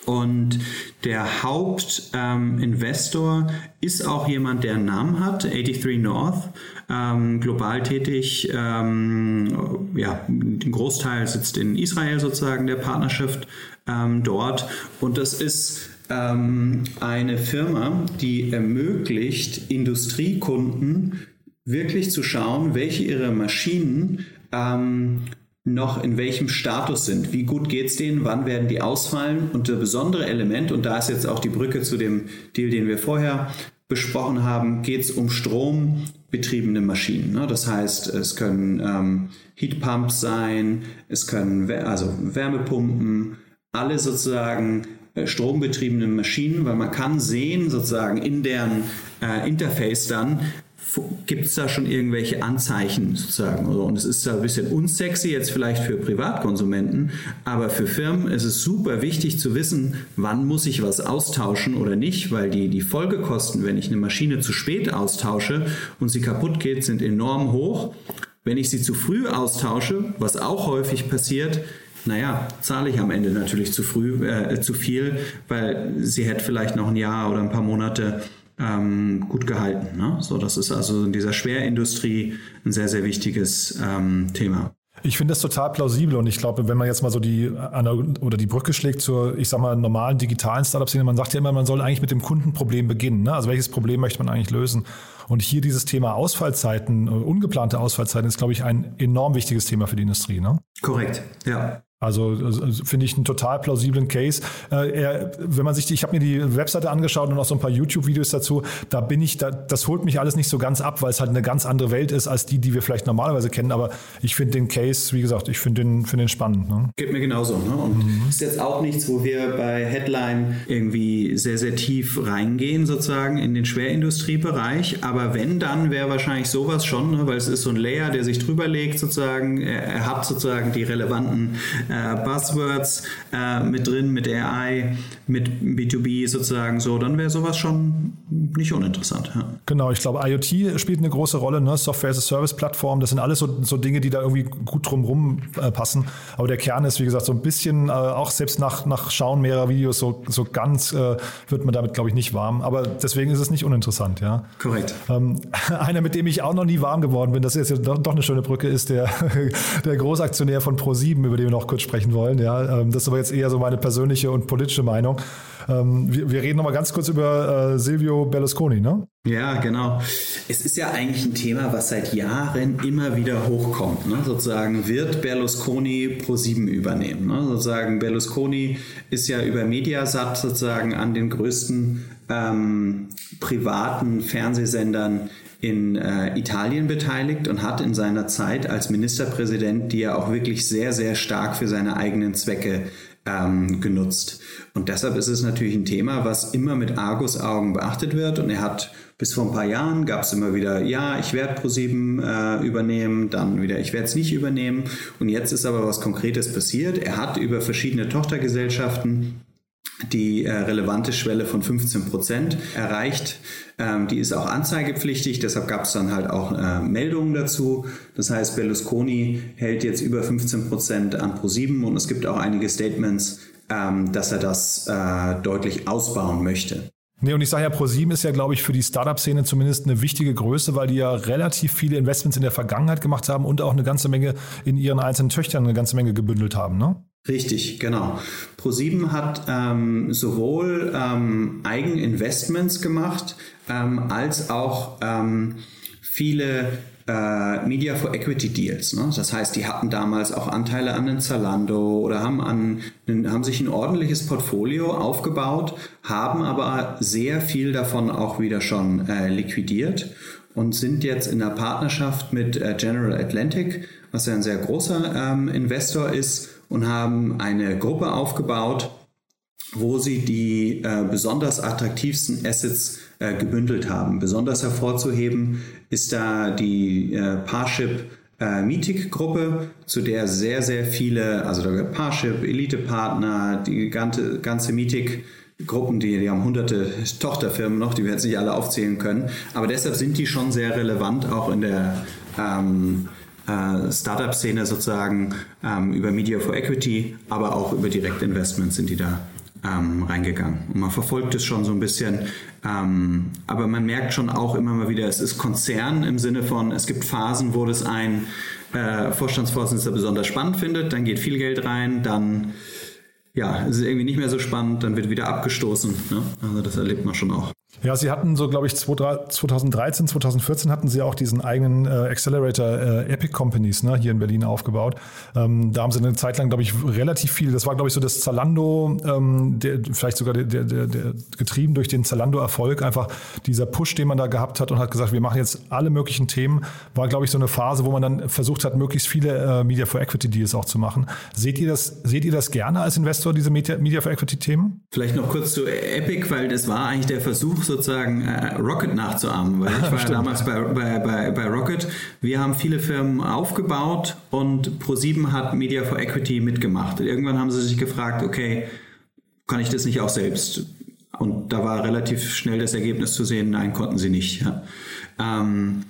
Und der Hauptinvestor ähm, ist auch jemand, der einen Namen hat, 83 North, ähm, global tätig. Ähm, ja, ein Großteil sitzt in Israel sozusagen, der Partnerschaft ähm, dort. Und das ist ähm, eine Firma, die ermöglicht, Industriekunden wirklich zu schauen, welche ihrer Maschinen ähm, noch in welchem Status sind. Wie gut geht es denen? Wann werden die ausfallen? Und das besondere Element, und da ist jetzt auch die Brücke zu dem Deal, den wir vorher besprochen haben, geht es um strombetriebene Maschinen. Ne? Das heißt, es können ähm, Heatpumps sein, es können also Wärmepumpen, alle sozusagen äh, strombetriebenen Maschinen, weil man kann sehen sozusagen in deren äh, Interface dann, gibt es da schon irgendwelche Anzeichen sozusagen? Und es ist da ein bisschen unsexy jetzt vielleicht für Privatkonsumenten, aber für Firmen ist es super wichtig zu wissen, wann muss ich was austauschen oder nicht, weil die, die Folgekosten, wenn ich eine Maschine zu spät austausche und sie kaputt geht, sind enorm hoch. Wenn ich sie zu früh austausche, was auch häufig passiert, naja, zahle ich am Ende natürlich zu früh, äh, zu viel, weil sie hätte vielleicht noch ein Jahr oder ein paar Monate ähm, gut gehalten. Ne? So, das ist also in dieser Schwerindustrie ein sehr, sehr wichtiges ähm, Thema. Ich finde das total plausibel und ich glaube, wenn man jetzt mal so die oder die Brücke schlägt zur, ich sag mal, normalen digitalen Startup-Szene, man sagt ja immer, man soll eigentlich mit dem Kundenproblem beginnen. Ne? Also welches Problem möchte man eigentlich lösen? Und hier dieses Thema Ausfallzeiten, äh, ungeplante Ausfallzeiten ist, glaube ich, ein enorm wichtiges Thema für die Industrie. Ne? Korrekt, ja. Also, also finde ich einen total plausiblen Case. Äh, er, wenn man sich, die, ich habe mir die Webseite angeschaut und auch so ein paar YouTube-Videos dazu. Da bin ich, da, das holt mich alles nicht so ganz ab, weil es halt eine ganz andere Welt ist als die, die wir vielleicht normalerweise kennen. Aber ich finde den Case, wie gesagt, ich finde den, find den spannend. Ne? Geht mir genauso. Ne? Und mhm. ist jetzt auch nichts, wo wir bei Headline irgendwie sehr, sehr tief reingehen, sozusagen in den Schwerindustriebereich. Aber wenn, dann wäre wahrscheinlich sowas schon, ne? weil es ist so ein Layer, der sich drüber legt, sozusagen. Er, er hat sozusagen die relevanten äh, Buzzwords äh, mit drin, mit AI, mit B2B sozusagen so, dann wäre sowas schon nicht uninteressant. Ja. Genau, ich glaube, IoT spielt eine große Rolle, ne? Software as a Service Plattform, das sind alles so, so Dinge, die da irgendwie gut drumherum äh, passen. Aber der Kern ist, wie gesagt, so ein bisschen, äh, auch selbst nach, nach Schauen mehrerer Videos, so, so ganz äh, wird man damit, glaube ich, nicht warm. Aber deswegen ist es nicht uninteressant, ja. Korrekt. Ähm, einer, mit dem ich auch noch nie warm geworden bin, das ist jetzt doch, doch eine schöne Brücke, ist der, der Großaktionär von Pro7, über den wir noch kurz sprechen wollen. Ja, ähm, das ist aber jetzt eher so meine persönliche und politische Meinung. Ähm, wir, wir reden noch mal ganz kurz über äh, Silvio Berlusconi, ne? Ja, genau. Es ist ja eigentlich ein Thema, was seit Jahren immer wieder hochkommt. Ne? Sozusagen wird Berlusconi Pro7 übernehmen. Ne? Sozusagen Berlusconi ist ja über Mediasat sozusagen an den größten ähm, privaten Fernsehsendern in äh, Italien beteiligt und hat in seiner Zeit als Ministerpräsident die er auch wirklich sehr, sehr stark für seine eigenen Zwecke ähm, genutzt. Und deshalb ist es natürlich ein Thema, was immer mit Argus-Augen beachtet wird. Und er hat bis vor ein paar Jahren gab es immer wieder, ja, ich werde ProSieben äh, übernehmen, dann wieder, ich werde es nicht übernehmen. Und jetzt ist aber was Konkretes passiert. Er hat über verschiedene Tochtergesellschaften die äh, relevante Schwelle von 15 Prozent erreicht. Ähm, die ist auch anzeigepflichtig, deshalb gab es dann halt auch äh, Meldungen dazu. Das heißt, Berlusconi hält jetzt über 15 Prozent an Pro7 und es gibt auch einige Statements, ähm, dass er das äh, deutlich ausbauen möchte. Nee, und ich sage ja, ProSieben ist ja, glaube ich, für die Startup-Szene zumindest eine wichtige Größe, weil die ja relativ viele Investments in der Vergangenheit gemacht haben und auch eine ganze Menge in ihren einzelnen Töchtern eine ganze Menge gebündelt haben, ne? Richtig, genau. ProSieben hat ähm, sowohl ähm, Eigeninvestments gemacht, ähm, als auch ähm, viele äh, Media for Equity Deals. Ne? Das heißt, die hatten damals auch Anteile an den Zalando oder haben, an, haben sich ein ordentliches Portfolio aufgebaut, haben aber sehr viel davon auch wieder schon äh, liquidiert und sind jetzt in der Partnerschaft mit äh, General Atlantic, was ja ein sehr großer ähm, Investor ist, und haben eine Gruppe aufgebaut, wo sie die äh, besonders attraktivsten Assets äh, gebündelt haben. Besonders hervorzuheben ist da die äh, Parship äh, Meetic-Gruppe, zu der sehr, sehr viele, also da Parship, Elite-Partner, die ganze, ganze Meetic- Gruppen, die, die haben hunderte Tochterfirmen noch, die wir jetzt nicht alle aufzählen können. Aber deshalb sind die schon sehr relevant, auch in der ähm, äh, Startup-Szene sozusagen ähm, über Media for Equity, aber auch über Direktinvestments sind die da ähm, reingegangen. Und man verfolgt es schon so ein bisschen, ähm, aber man merkt schon auch immer mal wieder, es ist Konzern im Sinne von, es gibt Phasen, wo das ein äh, Vorstandsvorsitzender besonders spannend findet, dann geht viel Geld rein, dann ja, es ist irgendwie nicht mehr so spannend, dann wird wieder abgestoßen. Ne? Also das erlebt man schon auch. Ja, sie hatten so, glaube ich, 2013, 2014 hatten sie auch diesen eigenen äh, Accelerator äh, Epic Companies ne, hier in Berlin aufgebaut. Ähm, da haben sie eine Zeit lang, glaube ich, relativ viel. Das war, glaube ich, so das Zalando, ähm, der, vielleicht sogar der, der, der, getrieben durch den Zalando-Erfolg, einfach dieser Push, den man da gehabt hat und hat gesagt, wir machen jetzt alle möglichen Themen, war, glaube ich, so eine Phase, wo man dann versucht hat, möglichst viele äh, Media for Equity Deals auch zu machen. Seht ihr das, seht ihr das gerne als Investor, diese Media, Media for Equity Themen? Vielleicht noch kurz zu Epic, weil das war eigentlich der Versuch, sozusagen äh, Rocket nachzuahmen, weil ich war ja damals bei, bei, bei, bei Rocket. Wir haben viele Firmen aufgebaut und Pro7 hat Media for Equity mitgemacht. Irgendwann haben sie sich gefragt, okay, kann ich das nicht auch selbst? Und da war relativ schnell das Ergebnis zu sehen, nein, konnten sie nicht. Ja. Ähm,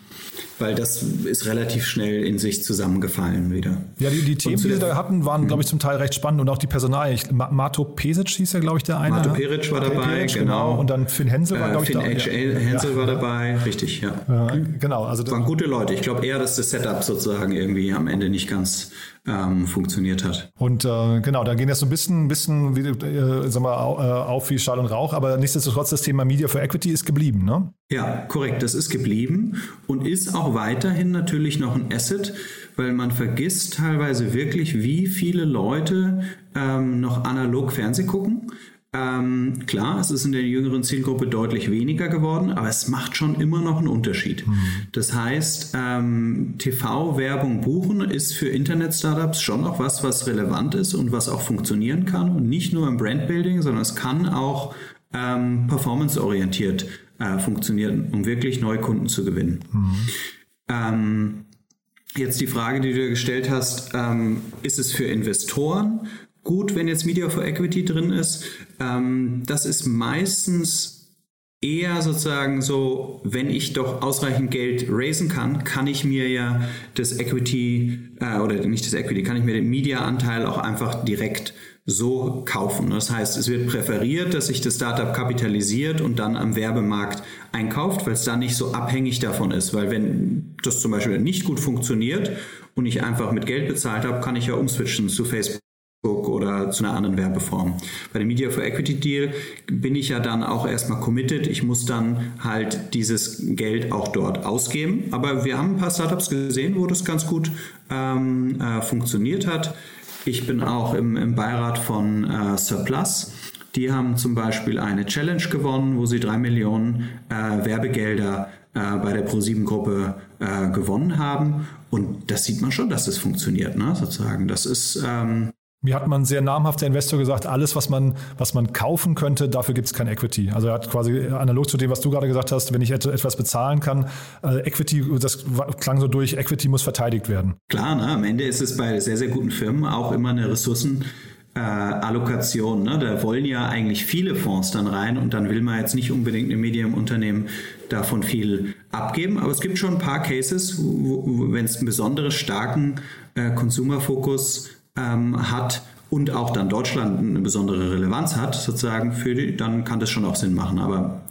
weil das ist relativ schnell in sich zusammengefallen wieder. Ja, die, die Themen, die sie da hatten, waren, mhm. glaube ich, zum Teil recht spannend und auch die Personal. Mato Pesic hieß ja, glaube ich, der eine. Mato Peric war dabei, Peric, genau. genau. Und dann Finn Hensel war, äh, glaube ich, da. Finn H. Ja. Hensel ja. war dabei, richtig, ja. ja genau. Also das waren gute Leute. Ich glaube eher, dass das Setup sozusagen irgendwie am Ende nicht ganz ähm, funktioniert hat. Und äh, genau, da gehen jetzt so ein bisschen, bisschen wie, äh, sag mal, äh, auf wie Schall und Rauch, aber nichtsdestotrotz das Thema Media for Equity ist geblieben, ne? Ja, korrekt, das ist geblieben und ist auch weiterhin natürlich noch ein Asset, weil man vergisst teilweise wirklich, wie viele Leute ähm, noch analog Fernseh gucken. Ähm, klar, es ist in der jüngeren Zielgruppe deutlich weniger geworden, aber es macht schon immer noch einen Unterschied. Mhm. Das heißt, ähm, TV-Werbung buchen ist für Internet-Startups schon noch was, was relevant ist und was auch funktionieren kann. Und nicht nur im Brandbuilding, sondern es kann auch ähm, performanceorientiert äh, funktionieren, um wirklich neue Kunden zu gewinnen. Mhm. Jetzt die Frage, die du gestellt hast, ähm, ist es für Investoren gut, wenn jetzt Media for Equity drin ist. Ähm, das ist meistens eher sozusagen so, wenn ich doch ausreichend Geld raisen kann, kann ich mir ja das Equity äh, oder nicht das Equity, kann ich mir den Media-Anteil auch einfach direkt so kaufen. Das heißt, es wird präferiert, dass sich das Startup kapitalisiert und dann am Werbemarkt einkauft, weil es dann nicht so abhängig davon ist. Weil wenn das zum Beispiel nicht gut funktioniert und ich einfach mit Geld bezahlt habe, kann ich ja umswitchen zu Facebook oder zu einer anderen Werbeform. Bei dem Media for Equity Deal bin ich ja dann auch erstmal committed. Ich muss dann halt dieses Geld auch dort ausgeben. Aber wir haben ein paar Startups gesehen, wo das ganz gut ähm, äh, funktioniert hat. Ich bin auch im, im Beirat von äh, Surplus. Die haben zum Beispiel eine Challenge gewonnen, wo sie drei Millionen äh, Werbegelder äh, bei der Pro7-Gruppe äh, gewonnen haben. Und das sieht man schon, dass das funktioniert, ne? sozusagen. Das ist ähm, mir hat man sehr namhafter Investor gesagt, alles, was man, was man kaufen könnte, dafür gibt es kein Equity. Also er hat quasi analog zu dem, was du gerade gesagt hast, wenn ich etwas bezahlen kann, äh, Equity, das klang so durch, Equity muss verteidigt werden. Klar, ne? am Ende ist es bei sehr, sehr guten Firmen auch immer eine Ressourcen. Äh, Allokation. Ne? Da wollen ja eigentlich viele Fonds dann rein und dann will man jetzt nicht unbedingt im Medium-Unternehmen davon viel abgeben. Aber es gibt schon ein paar Cases, wenn es einen besonders starken äh, Consumer-Fokus ähm, hat und auch dann Deutschland eine besondere Relevanz hat, sozusagen für die, dann kann das schon auch Sinn machen. Aber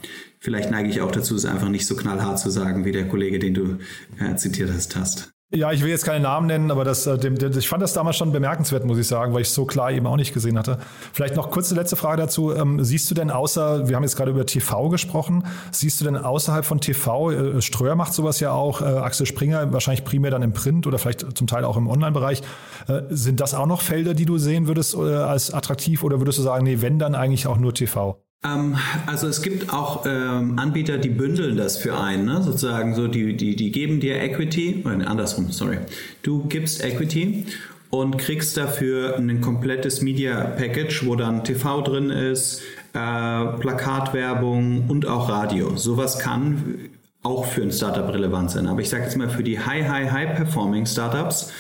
vielleicht neige ich auch dazu, es einfach nicht so knallhart zu sagen, wie der Kollege, den du äh, zitiert hast, hast. Ja, ich will jetzt keine Namen nennen, aber das, äh, dem, ich fand das damals schon bemerkenswert, muss ich sagen, weil ich es so klar eben auch nicht gesehen hatte. Vielleicht noch kurze letzte Frage dazu. Ähm, siehst du denn außer, wir haben jetzt gerade über TV gesprochen, siehst du denn außerhalb von TV, äh, Ströer macht sowas ja auch, äh, Axel Springer wahrscheinlich primär dann im Print oder vielleicht zum Teil auch im Online-Bereich. Äh, sind das auch noch Felder, die du sehen würdest äh, als attraktiv oder würdest du sagen, nee, wenn dann eigentlich auch nur TV? Ähm, also es gibt auch ähm, Anbieter, die bündeln das für einen, ne? sozusagen so, die, die, die geben dir Equity, oder nee, andersrum, sorry. Du gibst Equity und kriegst dafür ein komplettes Media Package, wo dann TV drin ist, äh, Plakatwerbung und auch Radio. Sowas kann auch für ein Startup relevant sein. Aber ich sage jetzt mal, für die High, High, High Performing Startups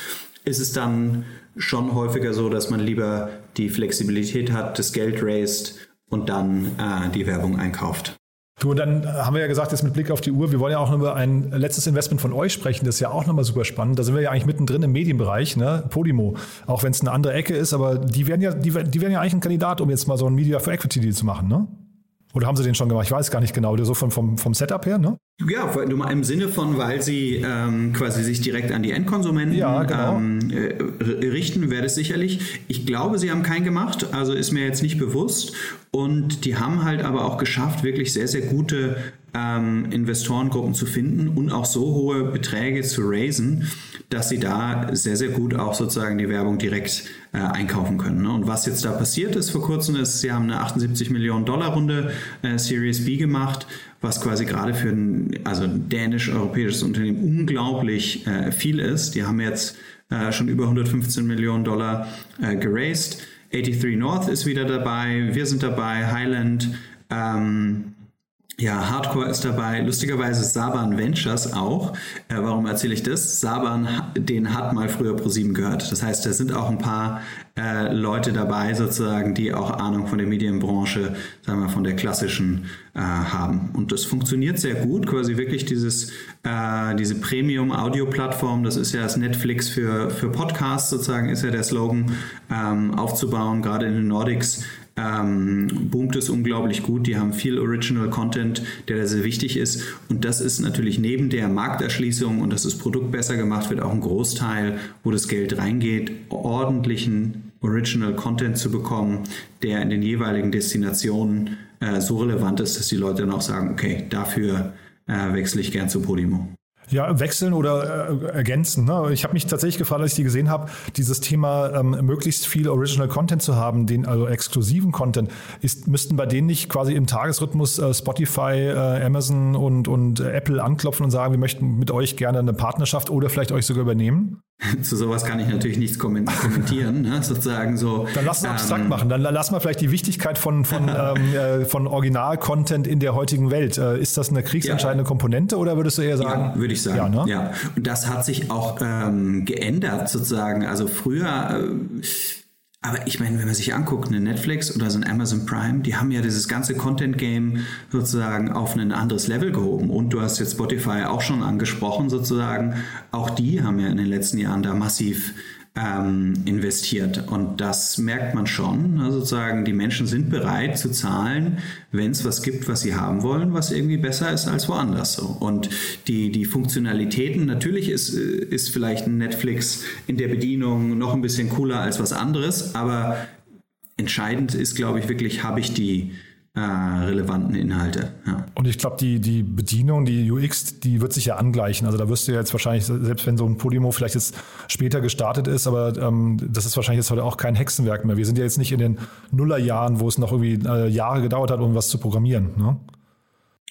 ist es dann schon häufiger so, dass man lieber die Flexibilität hat, das Geld raised und dann äh, die Werbung einkauft. Du, und dann haben wir ja gesagt, jetzt mit Blick auf die Uhr, wir wollen ja auch noch über ein letztes Investment von euch sprechen. Das ist ja auch nochmal super spannend. Da sind wir ja eigentlich mittendrin im Medienbereich, ne? Podimo. Auch wenn es eine andere Ecke ist, aber die werden ja, die, die werden ja eigentlich ein Kandidat, um jetzt mal so ein Media for Equity Deal zu machen, ne? Oder haben sie den schon gemacht? Ich weiß gar nicht genau. So vom, vom, vom Setup her, ne? Ja, im Sinne von, weil sie ähm, quasi sich direkt an die Endkonsumenten ja, genau. ähm, äh, richten, wäre das sicherlich. Ich glaube, sie haben keinen gemacht, also ist mir jetzt nicht bewusst. Und die haben halt aber auch geschafft, wirklich sehr, sehr gute ähm, Investorengruppen zu finden und auch so hohe Beträge zu raisen, dass sie da sehr, sehr gut auch sozusagen die Werbung direkt äh, einkaufen können. Ne? Und was jetzt da passiert ist vor kurzem, ist, sie haben eine 78 Millionen Dollar Runde äh, Series B gemacht, was quasi gerade für ein also dänisch-europäisches Unternehmen unglaublich äh, viel ist. Die haben jetzt äh, schon über 115 Millionen Dollar äh, geraced. 83 North ist wieder dabei, wir sind dabei, Highland, ähm, ja, Hardcore ist dabei, lustigerweise Saban Ventures auch. Äh, warum erzähle ich das? Saban, den hat mal früher ProSieben gehört. Das heißt, da sind auch ein paar äh, Leute dabei sozusagen, die auch Ahnung von der Medienbranche, sagen wir von der klassischen äh, haben. Und das funktioniert sehr gut, quasi wirklich dieses, äh, diese Premium-Audio-Plattform, das ist ja das Netflix für, für Podcasts sozusagen, ist ja der Slogan, ähm, aufzubauen, gerade in den Nordics ähm, boomt es unglaublich gut. Die haben viel Original Content, der da sehr wichtig ist. Und das ist natürlich neben der Markterschließung und dass das Produkt besser gemacht wird, auch ein Großteil, wo das Geld reingeht, ordentlichen Original Content zu bekommen, der in den jeweiligen Destinationen äh, so relevant ist, dass die Leute dann auch sagen, okay, dafür äh, wechsle ich gern zu Podimo. Ja, wechseln oder äh, ergänzen. Ne? Ich habe mich tatsächlich gefragt, als ich die gesehen habe, dieses Thema ähm, möglichst viel Original Content zu haben, den also exklusiven Content, ist, müssten bei denen nicht quasi im Tagesrhythmus äh, Spotify, äh, Amazon und, und Apple anklopfen und sagen, wir möchten mit euch gerne eine Partnerschaft oder vielleicht euch sogar übernehmen? Zu sowas kann ich natürlich nichts kommentieren, ne? sozusagen so. Dann lass uns abstrakt ähm, machen. Dann lass mal vielleicht die Wichtigkeit von, von, ähm, äh, von Original-Content in der heutigen Welt. Äh, ist das eine kriegsentscheidende ja. Komponente oder würdest du eher sagen? Ja, würde ich sagen. Ja, ne? ja. Und das hat sich auch ähm, geändert sozusagen. Also früher äh, aber ich meine, wenn man sich anguckt, eine Netflix oder so ein Amazon Prime, die haben ja dieses ganze Content-Game sozusagen auf ein anderes Level gehoben. Und du hast jetzt Spotify auch schon angesprochen, sozusagen. Auch die haben ja in den letzten Jahren da massiv ähm, investiert. Und das merkt man schon. Ne? Sozusagen, die Menschen sind bereit zu zahlen, wenn es was gibt, was sie haben wollen, was irgendwie besser ist als woanders. So. Und die, die Funktionalitäten, natürlich ist, ist vielleicht Netflix in der Bedienung noch ein bisschen cooler als was anderes, aber entscheidend ist, glaube ich, wirklich, habe ich die äh, relevanten Inhalte. Ja. Und ich glaube, die, die Bedienung, die UX, die wird sich ja angleichen. Also da wirst du jetzt wahrscheinlich, selbst wenn so ein Podimo vielleicht jetzt später gestartet ist, aber ähm, das ist wahrscheinlich jetzt heute auch kein Hexenwerk mehr. Wir sind ja jetzt nicht in den Nullerjahren, wo es noch irgendwie äh, Jahre gedauert hat, um was zu programmieren. Ne?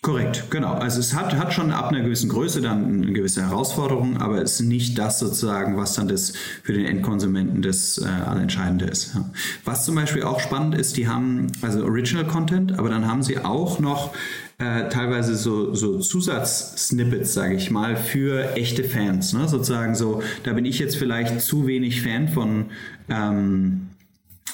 Korrekt, genau. Also es hat, hat schon ab einer gewissen Größe dann eine gewisse Herausforderung, aber es ist nicht das sozusagen, was dann das für den Endkonsumenten das äh, Allentscheidende ist. Ja. Was zum Beispiel auch spannend ist, die haben also Original Content, aber dann haben sie auch noch äh, teilweise so, so Zusatzsnippets, sage ich mal, für echte Fans. Ne? Sozusagen so, da bin ich jetzt vielleicht zu wenig Fan von ähm,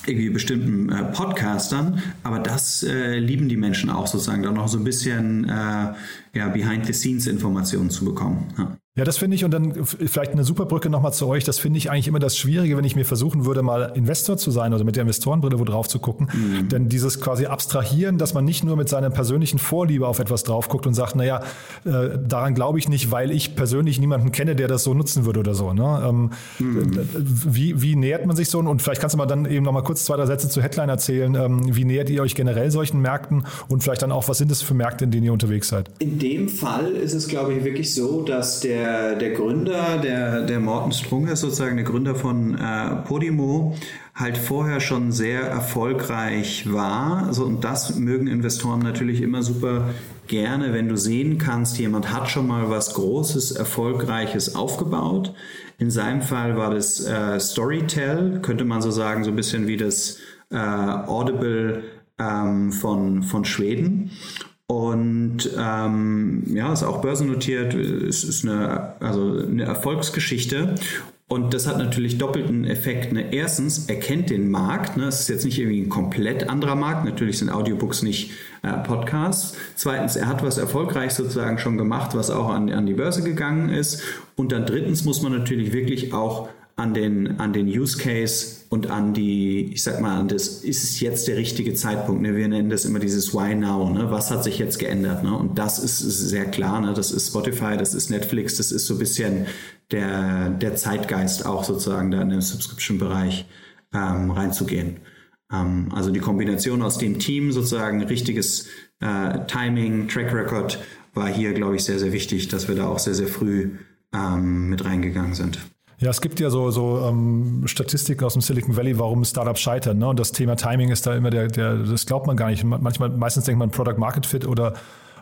irgendwie bestimmten äh, Podcastern, aber das äh, lieben die Menschen auch sozusagen, da noch so ein bisschen äh, ja, Behind-the-Scenes-Informationen zu bekommen. Ja. Ja, das finde ich und dann vielleicht eine super Brücke nochmal zu euch. Das finde ich eigentlich immer das Schwierige, wenn ich mir versuchen würde, mal Investor zu sein oder mit der Investorenbrille wo drauf zu gucken. Mhm. Denn dieses quasi Abstrahieren, dass man nicht nur mit seiner persönlichen Vorliebe auf etwas drauf guckt und sagt, naja, äh, daran glaube ich nicht, weil ich persönlich niemanden kenne, der das so nutzen würde oder so. Ne? Ähm, mhm. wie, wie nähert man sich so? Und vielleicht kannst du mal dann eben nochmal kurz zwei, drei Sätze zu Headline erzählen. Ähm, wie nähert ihr euch generell solchen Märkten und vielleicht dann auch, was sind das für Märkte, in denen ihr unterwegs seid? In dem Fall ist es, glaube ich, wirklich so, dass der der, Gründer, der, der Morten Strunger ist sozusagen der Gründer von äh, Podimo, halt vorher schon sehr erfolgreich war. Also, und das mögen Investoren natürlich immer super gerne, wenn du sehen kannst, jemand hat schon mal was Großes, Erfolgreiches aufgebaut. In seinem Fall war das äh, Storytel, könnte man so sagen, so ein bisschen wie das äh, Audible ähm, von, von Schweden. Und ähm, ja, ist auch börsennotiert, es ist eine, also eine Erfolgsgeschichte. Und das hat natürlich doppelten Effekt. Ne? Erstens, er kennt den Markt. Ne? Es ist jetzt nicht irgendwie ein komplett anderer Markt. Natürlich sind Audiobooks nicht äh, Podcasts. Zweitens, er hat was erfolgreich sozusagen schon gemacht, was auch an, an die Börse gegangen ist. Und dann drittens muss man natürlich wirklich auch an den, an den Use Case und an die, ich sag mal, an das, ist es jetzt der richtige Zeitpunkt? Ne? Wir nennen das immer dieses Why Now. Ne? Was hat sich jetzt geändert? Ne? Und das ist sehr klar. Ne? Das ist Spotify, das ist Netflix, das ist so ein bisschen der, der Zeitgeist auch sozusagen da in den Subscription-Bereich ähm, reinzugehen. Ähm, also die Kombination aus dem Team sozusagen, richtiges äh, Timing, Track Record war hier, glaube ich, sehr, sehr wichtig, dass wir da auch sehr, sehr früh ähm, mit reingegangen sind. Ja, es gibt ja so, so ähm, Statistiken aus dem Silicon Valley, warum Startups scheitern. Ne? Und das Thema Timing ist da immer der, der, das glaubt man gar nicht. Manchmal, meistens denkt man Product Market Fit oder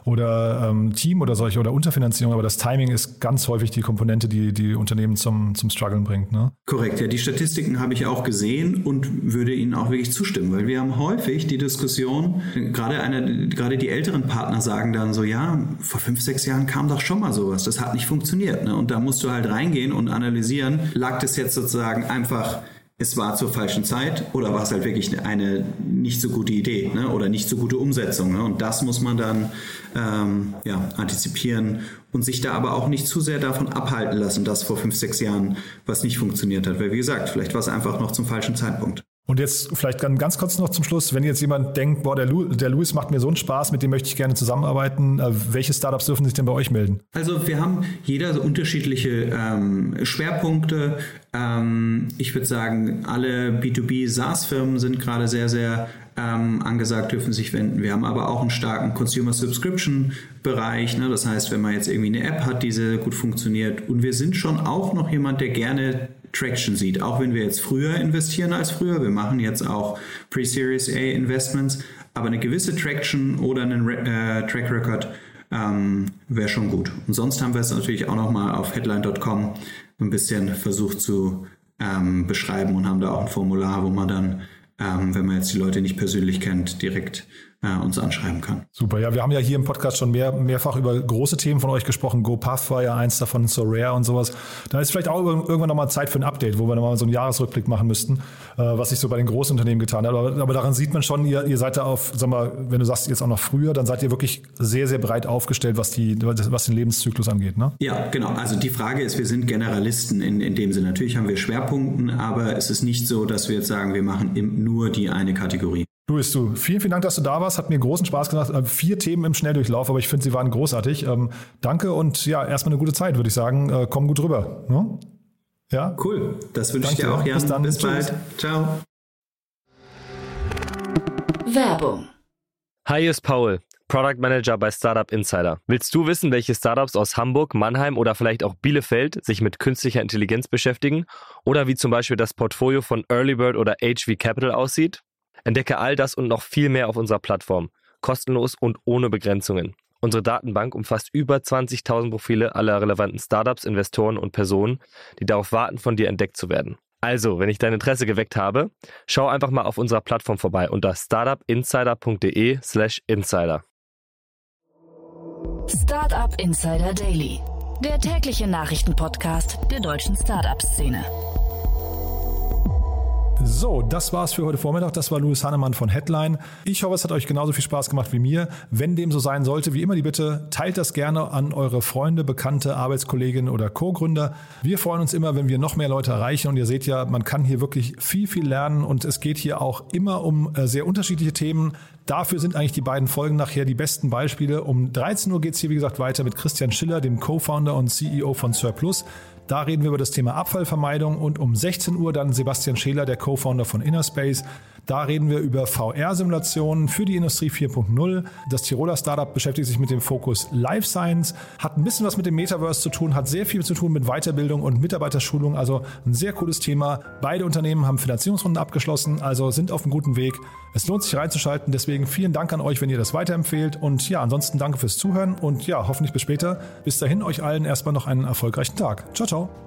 oder ähm, Team oder solche oder Unterfinanzierung, aber das Timing ist ganz häufig die Komponente, die die Unternehmen zum, zum Struggeln bringt. Ne? Korrekt, ja, die Statistiken habe ich auch gesehen und würde Ihnen auch wirklich zustimmen, weil wir haben häufig die Diskussion, gerade, eine, gerade die älteren Partner sagen dann so, ja, vor fünf, sechs Jahren kam doch schon mal sowas, das hat nicht funktioniert. Ne? Und da musst du halt reingehen und analysieren, lag das jetzt sozusagen einfach es war zur falschen Zeit oder war es halt wirklich eine nicht so gute Idee ne? oder nicht so gute Umsetzung. Ne? Und das muss man dann ähm, ja, antizipieren und sich da aber auch nicht zu sehr davon abhalten lassen, dass vor fünf, sechs Jahren was nicht funktioniert hat. Weil wie gesagt, vielleicht war es einfach noch zum falschen Zeitpunkt. Und jetzt vielleicht ganz kurz noch zum Schluss, wenn jetzt jemand denkt, boah, der, Lu der Louis macht mir so einen Spaß, mit dem möchte ich gerne zusammenarbeiten, äh, welche Startups dürfen sich denn bei euch melden? Also wir haben jeder so unterschiedliche ähm, Schwerpunkte. Ähm, ich würde sagen, alle B2B SaaS-Firmen sind gerade sehr, sehr ähm, angesagt, dürfen sich wenden. Wir haben aber auch einen starken Consumer Subscription Bereich. Ne? Das heißt, wenn man jetzt irgendwie eine App hat, die sehr gut funktioniert. Und wir sind schon auch noch jemand, der gerne Traction sieht. Auch wenn wir jetzt früher investieren als früher, wir machen jetzt auch Pre-Series A Investments, aber eine gewisse Traction oder einen äh, Track Record ähm, wäre schon gut. Und sonst haben wir es natürlich auch nochmal auf headline.com ein bisschen versucht zu ähm, beschreiben und haben da auch ein Formular, wo man dann, ähm, wenn man jetzt die Leute nicht persönlich kennt, direkt äh, uns anschreiben kann. Super, ja, wir haben ja hier im Podcast schon mehr, mehrfach über große Themen von euch gesprochen. GoPuff war ja eins davon, So Rare und sowas. Da ist vielleicht auch irgendwann nochmal Zeit für ein Update, wo wir nochmal so einen Jahresrückblick machen müssten, äh, was sich so bei den großen Unternehmen getan hat. Aber, aber daran sieht man schon, ihr, ihr seid da auf, sag mal, wenn du sagst jetzt auch noch früher, dann seid ihr wirklich sehr, sehr breit aufgestellt, was, die, was den Lebenszyklus angeht. Ne? Ja, genau. Also die Frage ist, wir sind Generalisten in, in dem Sinne. Natürlich haben wir Schwerpunkten, aber es ist nicht so, dass wir jetzt sagen, wir machen nur die eine Kategorie. Luis, du, vielen, vielen Dank, dass du da warst. Hat mir großen Spaß gemacht. Äh, vier Themen im Schnelldurchlauf, aber ich finde, sie waren großartig. Ähm, danke und ja, erstmal eine gute Zeit, würde ich sagen. Äh, komm gut rüber. Ne? Ja? Cool. Das wünsche ich dir auch, Jan. Bis dann. Bis bald. Ciao. Werbung. Hi, hier ist Paul, Product Manager bei Startup Insider. Willst du wissen, welche Startups aus Hamburg, Mannheim oder vielleicht auch Bielefeld sich mit künstlicher Intelligenz beschäftigen? Oder wie zum Beispiel das Portfolio von Earlybird oder HV Capital aussieht? Entdecke all das und noch viel mehr auf unserer Plattform. Kostenlos und ohne Begrenzungen. Unsere Datenbank umfasst über 20.000 Profile aller relevanten Startups, Investoren und Personen, die darauf warten, von dir entdeckt zu werden. Also, wenn ich dein Interesse geweckt habe, schau einfach mal auf unserer Plattform vorbei unter startupinsider.de/slash insider. Startup Insider Daily, der tägliche Nachrichtenpodcast der deutschen Startup-Szene. So, das war's für heute Vormittag. Das war Louis Hannemann von Headline. Ich hoffe, es hat euch genauso viel Spaß gemacht wie mir. Wenn dem so sein sollte, wie immer die Bitte, teilt das gerne an eure Freunde, Bekannte, Arbeitskolleginnen oder Co-Gründer. Wir freuen uns immer, wenn wir noch mehr Leute erreichen. Und ihr seht ja, man kann hier wirklich viel, viel lernen. Und es geht hier auch immer um äh, sehr unterschiedliche Themen. Dafür sind eigentlich die beiden Folgen nachher die besten Beispiele. Um 13 Uhr geht's hier, wie gesagt, weiter mit Christian Schiller, dem Co-Founder und CEO von Surplus. Da reden wir über das Thema Abfallvermeidung und um 16 Uhr dann Sebastian Scheler, der Co-Founder von Innerspace. Da reden wir über VR-Simulationen für die Industrie 4.0. Das Tiroler Startup beschäftigt sich mit dem Fokus Life Science, hat ein bisschen was mit dem Metaverse zu tun, hat sehr viel zu tun mit Weiterbildung und Mitarbeiterschulung. Also ein sehr cooles Thema. Beide Unternehmen haben Finanzierungsrunden abgeschlossen, also sind auf einem guten Weg. Es lohnt sich reinzuschalten. Deswegen vielen Dank an euch, wenn ihr das weiterempfehlt. Und ja, ansonsten danke fürs Zuhören und ja, hoffentlich bis später. Bis dahin euch allen erstmal noch einen erfolgreichen Tag. Ciao, ciao.